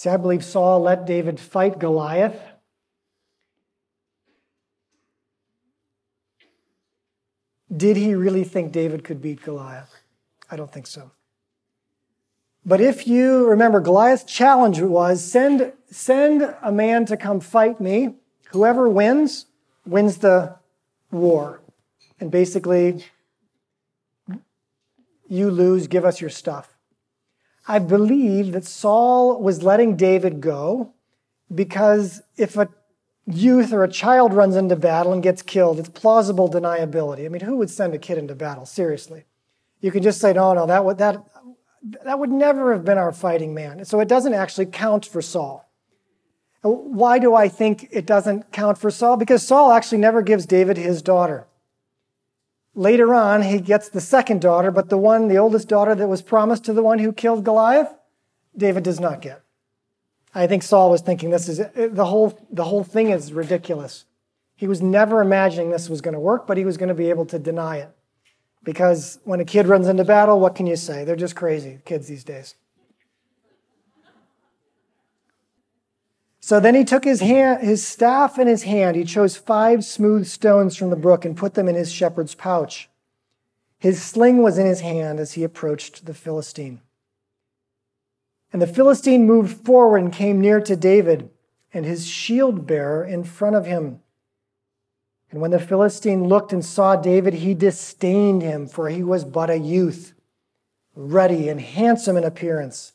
See, I believe Saul let David fight Goliath. Did he really think David could beat Goliath? I don't think so. But if you remember, Goliath's challenge was send, send a man to come fight me. Whoever wins, wins the war. And basically, you lose, give us your stuff. I believe that Saul was letting David go because if a youth or a child runs into battle and gets killed, it's plausible deniability. I mean, who would send a kid into battle? Seriously. You can just say, no, no, that would, that, that would never have been our fighting man. So it doesn't actually count for Saul. Why do I think it doesn't count for Saul? Because Saul actually never gives David his daughter. Later on, he gets the second daughter, but the one, the oldest daughter that was promised to the one who killed Goliath, David does not get. I think Saul was thinking this is the whole the whole thing is ridiculous. He was never imagining this was going to work, but he was going to be able to deny it. Because when a kid runs into battle, what can you say? They're just crazy, kids these days. So then he took his hand, his staff in his hand. He chose five smooth stones from the brook and put them in his shepherd's pouch. His sling was in his hand as he approached the Philistine. And the Philistine moved forward and came near to David and his shield bearer in front of him. And when the Philistine looked and saw David, he disdained him, for he was but a youth, ruddy and handsome in appearance.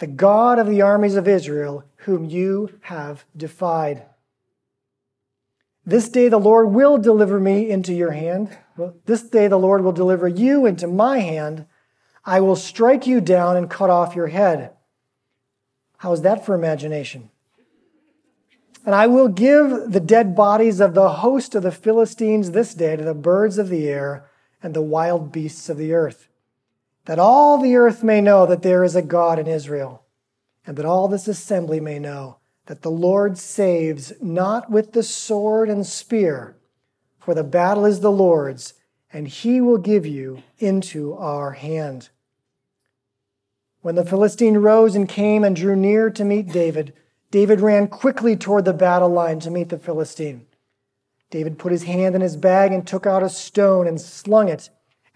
the God of the armies of Israel, whom you have defied. This day the Lord will deliver me into your hand. This day the Lord will deliver you into my hand. I will strike you down and cut off your head. How is that for imagination? And I will give the dead bodies of the host of the Philistines this day to the birds of the air and the wild beasts of the earth that all the earth may know that there is a God in Israel, and that all this assembly may know that the Lord saves not with the sword and spear, for the battle is the Lord's, and he will give you into our hand. When the Philistine rose and came and drew near to meet David, David ran quickly toward the battle line to meet the Philistine. David put his hand in his bag and took out a stone and slung it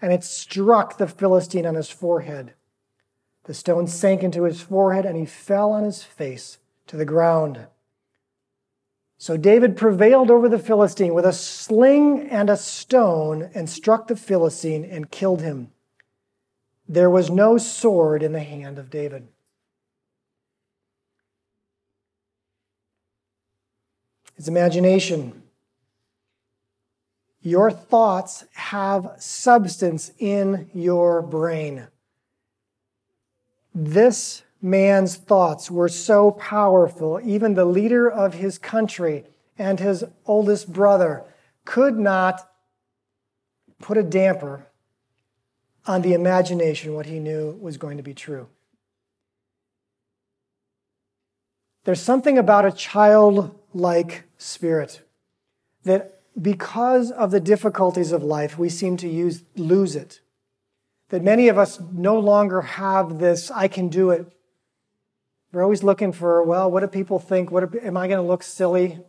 and it struck the Philistine on his forehead. The stone sank into his forehead, and he fell on his face to the ground. So David prevailed over the Philistine with a sling and a stone and struck the Philistine and killed him. There was no sword in the hand of David. His imagination your thoughts have substance in your brain. This man's thoughts were so powerful, even the leader of his country and his oldest brother could not put a damper on the imagination, what he knew was going to be true. There's something about a childlike spirit that because of the difficulties of life, we seem to use, lose it. That many of us no longer have this, I can do it. We're always looking for, well, what do people think? What am I going to look silly?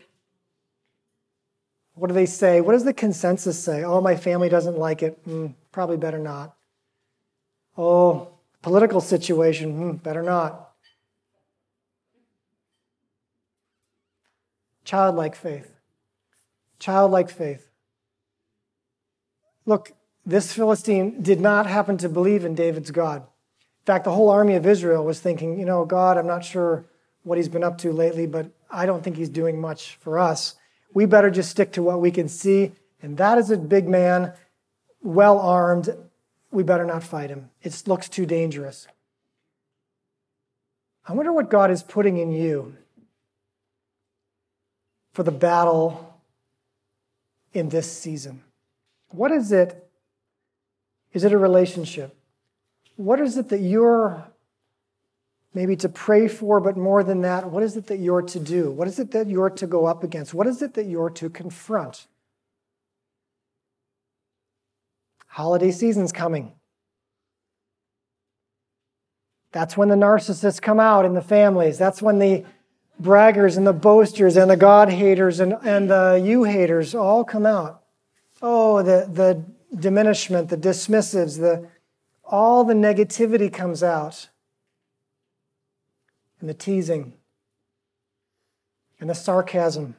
What do they say? What does the consensus say? Oh, my family doesn't like it. Mm, probably better not. Oh, political situation. Mm, better not. Childlike faith childlike faith. Look, this Philistine did not happen to believe in David's God. In fact, the whole army of Israel was thinking, you know, God, I'm not sure what he's been up to lately, but I don't think he's doing much for us. We better just stick to what we can see. And that is a big man, well armed. We better not fight him. It looks too dangerous. I wonder what God is putting in you for the battle in this season? What is it? Is it a relationship? What is it that you're maybe to pray for, but more than that, what is it that you're to do? What is it that you're to go up against? What is it that you're to confront? Holiday season's coming. That's when the narcissists come out in the families. That's when the braggers and the boasters and the God haters and, and the you haters all come out. Oh, the, the diminishment, the dismissives, the, all the negativity comes out and the teasing and the sarcasm.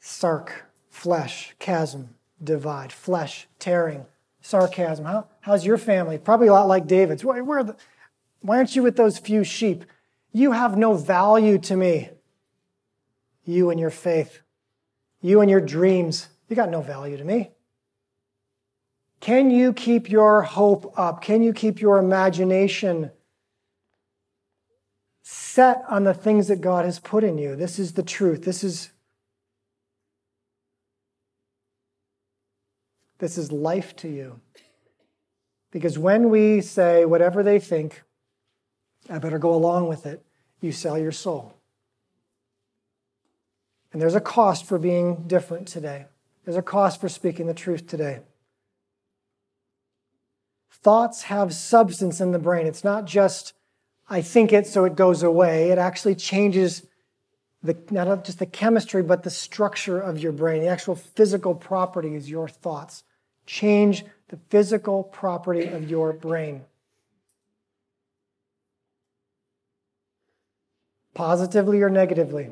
Sark, flesh, chasm, divide, flesh, tearing, sarcasm. How, how's your family? Probably a lot like David's. Where, where the, why aren't you with those few sheep? You have no value to me. You and your faith, you and your dreams, you got no value to me. Can you keep your hope up? Can you keep your imagination set on the things that God has put in you. This is the truth. This is this is life to you. Because when we say whatever they think, I better go along with it, you sell your soul. And there's a cost for being different today. There's a cost for speaking the truth today. Thoughts have substance in the brain. It's not just I think it so it goes away. It actually changes the, not just the chemistry, but the structure of your brain. The actual physical properties, your thoughts. Change the physical property of your brain. Positively or negatively.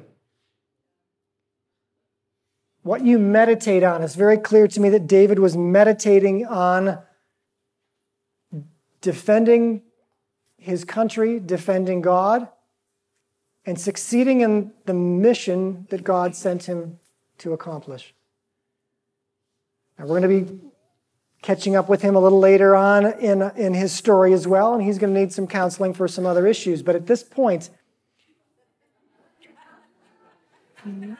What you meditate on is very clear to me that David was meditating on defending his country, defending God, and succeeding in the mission that God sent him to accomplish. Now, we're going to be catching up with him a little later on in, in his story as well, and he's going to need some counseling for some other issues. But at this point, Mm-hmm.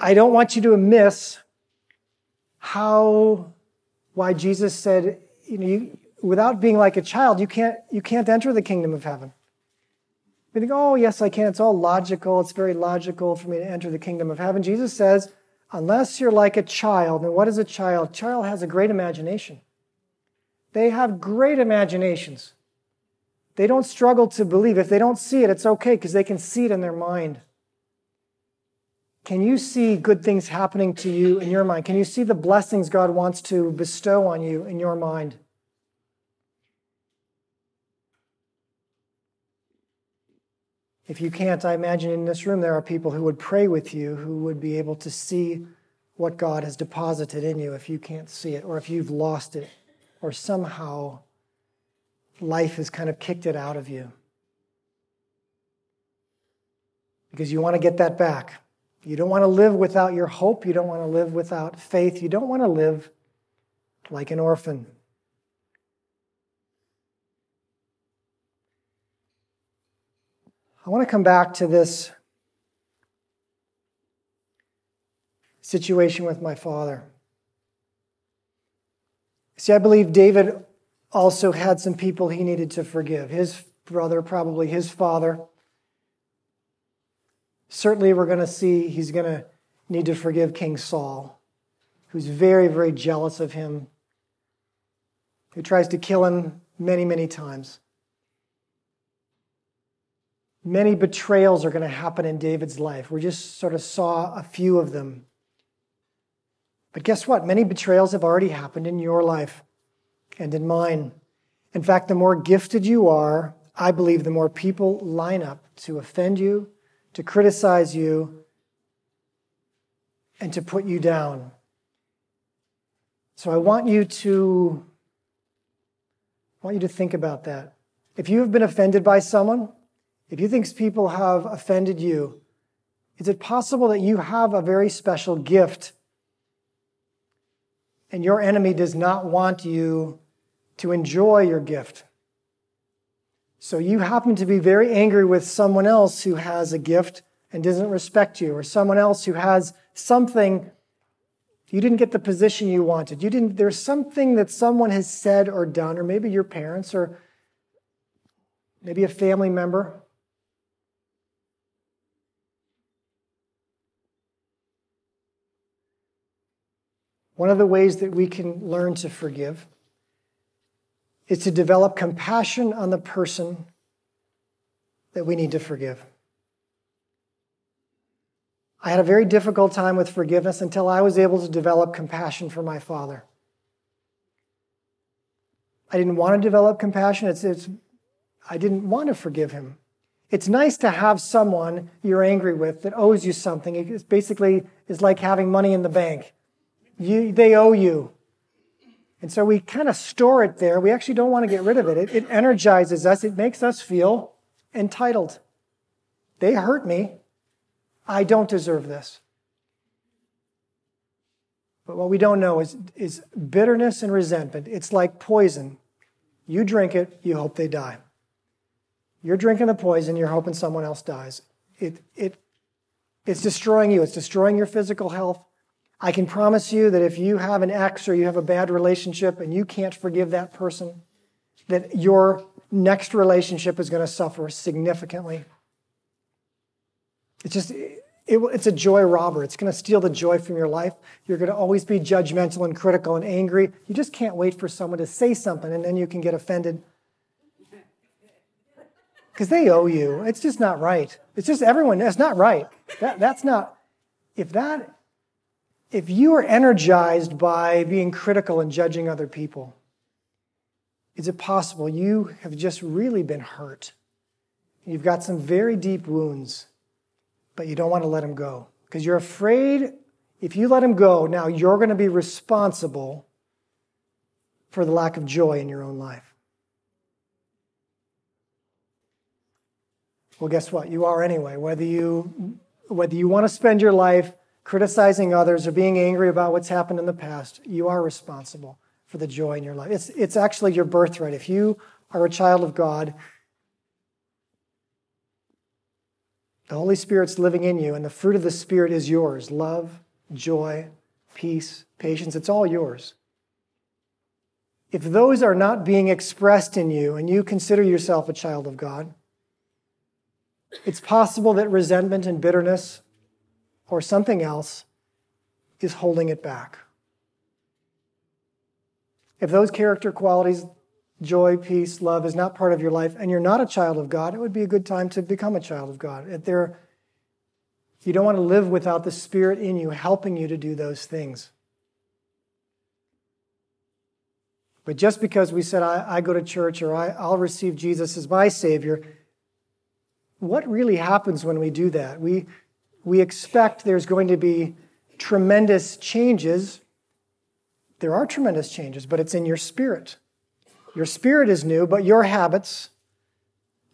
I don't want you to miss how, why Jesus said you know, you, without being like a child, you can't, you can't enter the kingdom of heaven. We think, oh, yes, I can. It's all logical. It's very logical for me to enter the kingdom of heaven. Jesus says, unless you're like a child, and what is a child? Child has a great imagination. They have great imaginations. They don't struggle to believe. If they don't see it, it's okay because they can see it in their mind. Can you see good things happening to you in your mind? Can you see the blessings God wants to bestow on you in your mind? If you can't, I imagine in this room there are people who would pray with you who would be able to see what God has deposited in you if you can't see it, or if you've lost it, or somehow life has kind of kicked it out of you. Because you want to get that back. You don't want to live without your hope. You don't want to live without faith. You don't want to live like an orphan. I want to come back to this situation with my father. See, I believe David also had some people he needed to forgive. His brother, probably his father. Certainly, we're going to see he's going to need to forgive King Saul, who's very, very jealous of him, who tries to kill him many, many times. Many betrayals are going to happen in David's life. We just sort of saw a few of them. But guess what? Many betrayals have already happened in your life and in mine. In fact, the more gifted you are, I believe the more people line up to offend you, to criticize you, and to put you down. So I want you to I want you to think about that. If you have been offended by someone, if you think people have offended you, is it possible that you have a very special gift and your enemy does not want you to enjoy your gift? So you happen to be very angry with someone else who has a gift and doesn't respect you, or someone else who has something you didn't get the position you wanted. You didn't there's something that someone has said or done or maybe your parents or maybe a family member One of the ways that we can learn to forgive is to develop compassion on the person that we need to forgive. I had a very difficult time with forgiveness until I was able to develop compassion for my father. I didn't want to develop compassion. It's, it's, I didn't want to forgive him. It's nice to have someone you're angry with that owes you something. It's basically is like having money in the bank. You, they owe you. And so we kind of store it there. We actually don't want to get rid of it. it. It energizes us, it makes us feel entitled. They hurt me. I don't deserve this. But what we don't know is, is bitterness and resentment. It's like poison. You drink it, you hope they die. You're drinking the poison, you're hoping someone else dies. It, it, it's destroying you, it's destroying your physical health. I can promise you that if you have an ex or you have a bad relationship and you can't forgive that person, that your next relationship is going to suffer significantly. It's just, it, it's a joy robber. It's going to steal the joy from your life. You're going to always be judgmental and critical and angry. You just can't wait for someone to say something and then you can get offended. Because they owe you. It's just not right. It's just everyone, it's not right. That, that's not, if that, if you are energized by being critical and judging other people, is it possible you have just really been hurt? You've got some very deep wounds but you don't want to let them go because you're afraid if you let them go, now you're going to be responsible for the lack of joy in your own life. Well, guess what? You are anyway. Whether you, whether you want to spend your life criticizing others or being angry about what's happened in the past, you are responsible for the joy in your life. It's, it's actually your birthright. If you are a child of God, The Holy Spirit's living in you, and the fruit of the Spirit is yours love, joy, peace, patience. It's all yours. If those are not being expressed in you and you consider yourself a child of God, it's possible that resentment and bitterness or something else is holding it back. If those character qualities joy, peace, love is not part of your life and you're not a child of God, it would be a good time to become a child of God. There, you don't want to live without the Spirit in you helping you to do those things. But just because we said, I, I go to church or I, I'll receive Jesus as my Savior, what really happens when we do that? We, we expect there's going to be tremendous changes. There are tremendous changes, but it's in your spirit. Your spirit is new, but your habits,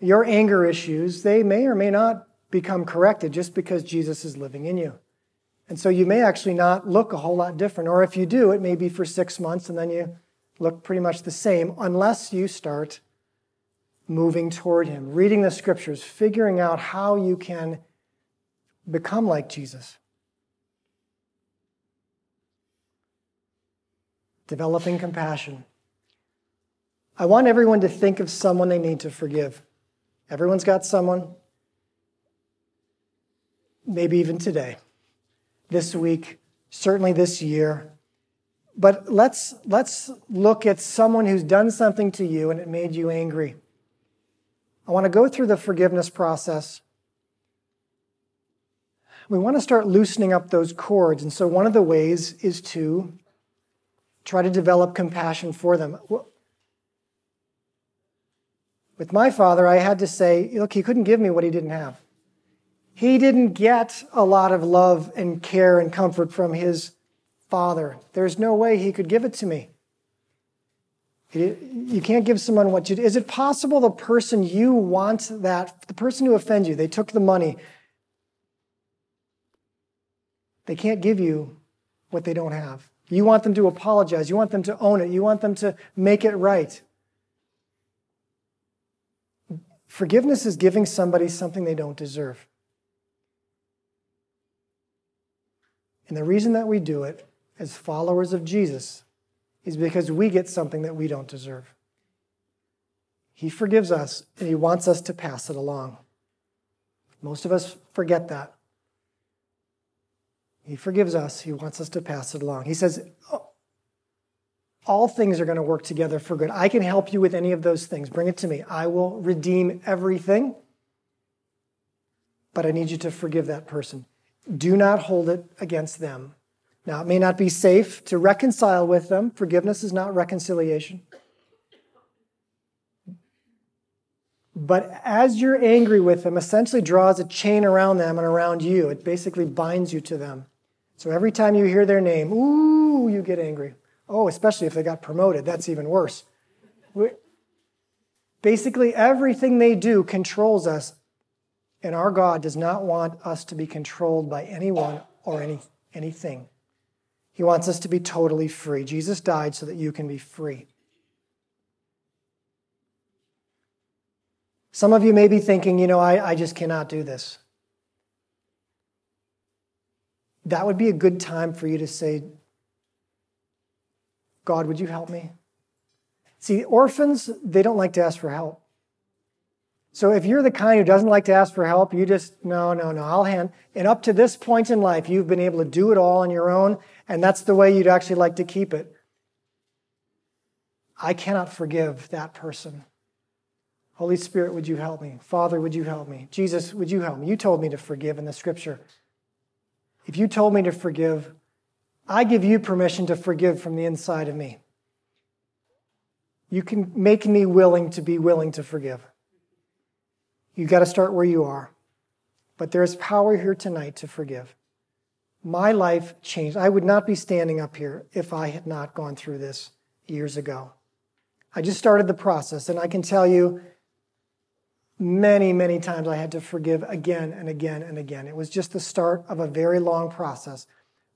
your anger issues, they may or may not become corrected just because Jesus is living in you. And so you may actually not look a whole lot different. Or if you do, it may be for six months and then you look pretty much the same unless you start moving toward Him, reading the scriptures, figuring out how you can become like Jesus. Developing compassion. I want everyone to think of someone they need to forgive. Everyone's got someone, maybe even today, this week, certainly this year. But let's, let's look at someone who's done something to you and it made you angry. I want to go through the forgiveness process. We want to start loosening up those cords. And so, one of the ways is to try to develop compassion for them. With my father, I had to say, look, he couldn't give me what he didn't have. He didn't get a lot of love and care and comfort from his father. There's no way he could give it to me. You can't give someone what you. Is it possible the person you want that, the person who offends you, they took the money, they can't give you what they don't have? You want them to apologize. You want them to own it. You want them to make it right. Forgiveness is giving somebody something they don't deserve. And the reason that we do it as followers of Jesus is because we get something that we don't deserve. He forgives us and He wants us to pass it along. Most of us forget that. He forgives us, He wants us to pass it along. He says, All things are going to work together for good. I can help you with any of those things. Bring it to me. I will redeem everything, but I need you to forgive that person. Do not hold it against them. Now, it may not be safe to reconcile with them. Forgiveness is not reconciliation. But as you're angry with them, essentially draws a chain around them and around you. It basically binds you to them. So every time you hear their name, ooh, you get angry. Oh, especially if they got promoted. That's even worse. Basically, everything they do controls us, and our God does not want us to be controlled by anyone or any, anything. He wants us to be totally free. Jesus died so that you can be free. Some of you may be thinking, you know, I, I just cannot do this. That would be a good time for you to say, God, would you help me? See, orphans, they don't like to ask for help. So if you're the kind who doesn't like to ask for help, you just, no, no, no, I'll hand. And up to this point in life, you've been able to do it all on your own, and that's the way you'd actually like to keep it. I cannot forgive that person. Holy Spirit, would you help me? Father, would you help me? Jesus, would you help me? You told me to forgive in the scripture. If you told me to forgive, I give you permission to forgive from the inside of me. You can make me willing to be willing to forgive. You got to start where you are. But there is power here tonight to forgive. My life changed. I would not be standing up here if I had not gone through this years ago. I just started the process, and I can tell you many, many times I had to forgive again and again and again. It was just the start of a very long process.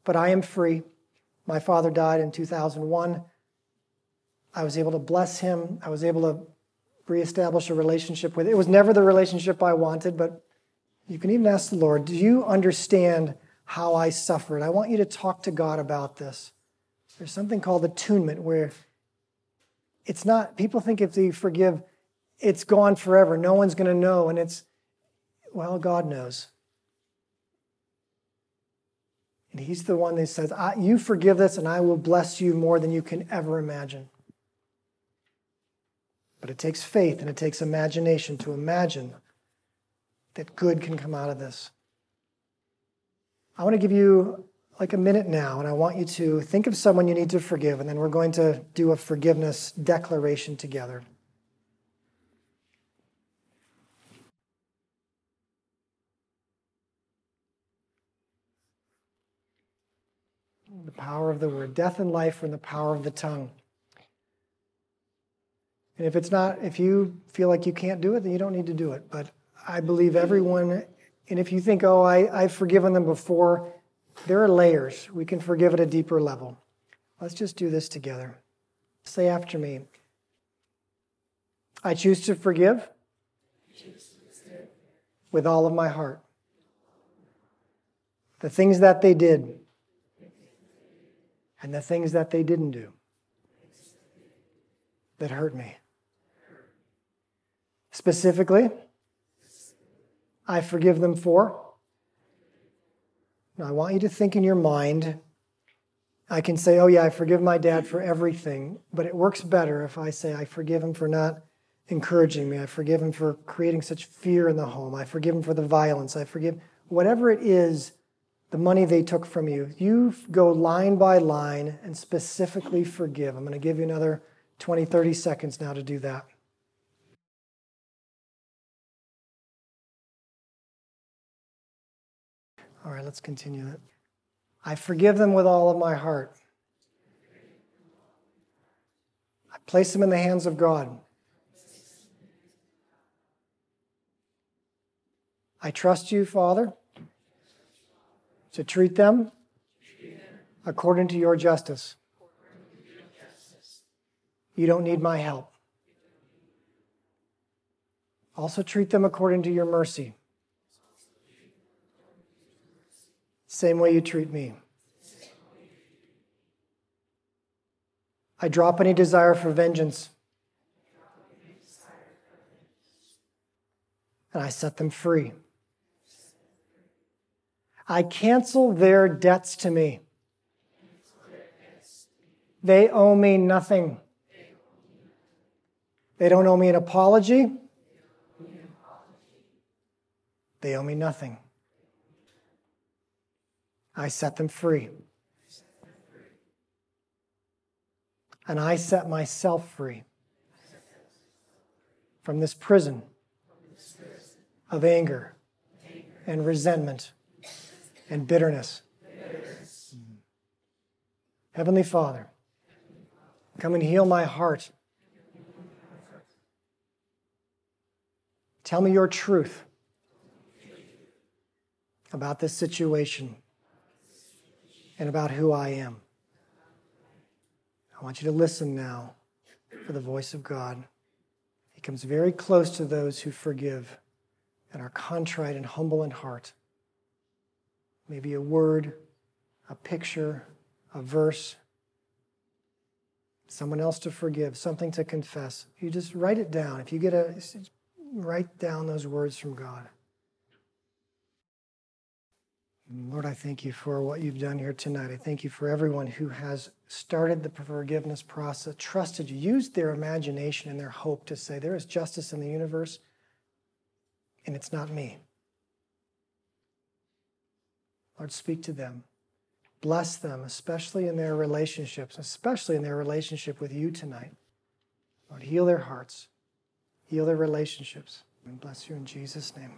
But I am free. My father died in 2001. I was able to bless him. I was able to reestablish a relationship with. It was never the relationship I wanted, but you can even ask the Lord, do you understand how I suffered? I want you to talk to God about this. There's something called attunement where it's not, people think if they forgive, it's gone forever. No one's going to know. And it's, well, God knows. And He's the one that says, You forgive this, and I will bless you more than you can ever imagine. But it takes faith and it takes imagination to imagine that good can come out of this. I want to give you like a minute now, and I want you to think of someone you need to forgive, and then we're going to do a forgiveness declaration together. The power of the word. Death and life in the power of the tongue. And if it's not, if you feel like you can't do it, then you don't need to do it. But I believe everyone, and if you think, oh, I, I've forgiven them before, there are layers. We can forgive at a deeper level. Let's just do this together. Say after me I choose to forgive with all of my heart. The things that they did and the things that they didn't do that hurt me. Specifically, I forgive them for. Now, I want you to think in your mind. I can say, oh, yeah, I forgive my dad for everything, but it works better if I say, I forgive him for not encouraging me. I forgive him for creating such fear in the home. I forgive him for the violence. I forgive whatever it is, the money they took from you. You go line by line and specifically forgive. I'm going to give you another 20, 30 seconds now to do that. All right, let's continue it. I forgive them with all of my heart. I place them in the hands of God. I trust you, Father, to treat them according to your justice. You don't need my help. Also treat them according to your mercy. Same way you treat me. I drop any desire for vengeance. And I set them free. I cancel their debts to me. They owe me nothing. They don't owe me an apology. They owe me nothing. I set them free. And I set myself free from this prison of anger and resentment and bitterness. Heavenly Father, come and heal my heart. Tell me your truth about this situation and about who I am. I want you to listen now for the voice of God. He comes very close to those who forgive and are contrite and humble in heart. Maybe a word, a picture, a verse, someone else to forgive, something to confess. You just write it down. If you get a, write down those words from God. Lord, I thank you for what you've done here tonight. I thank you for everyone who has started the forgiveness process, trusted you, used their imagination and their hope to say, there is justice in the universe, and it's not me. Lord, speak to them. Bless them, especially in their relationships, especially in their relationship with you tonight. Lord, heal their hearts, heal their relationships, and bless you in Jesus' name.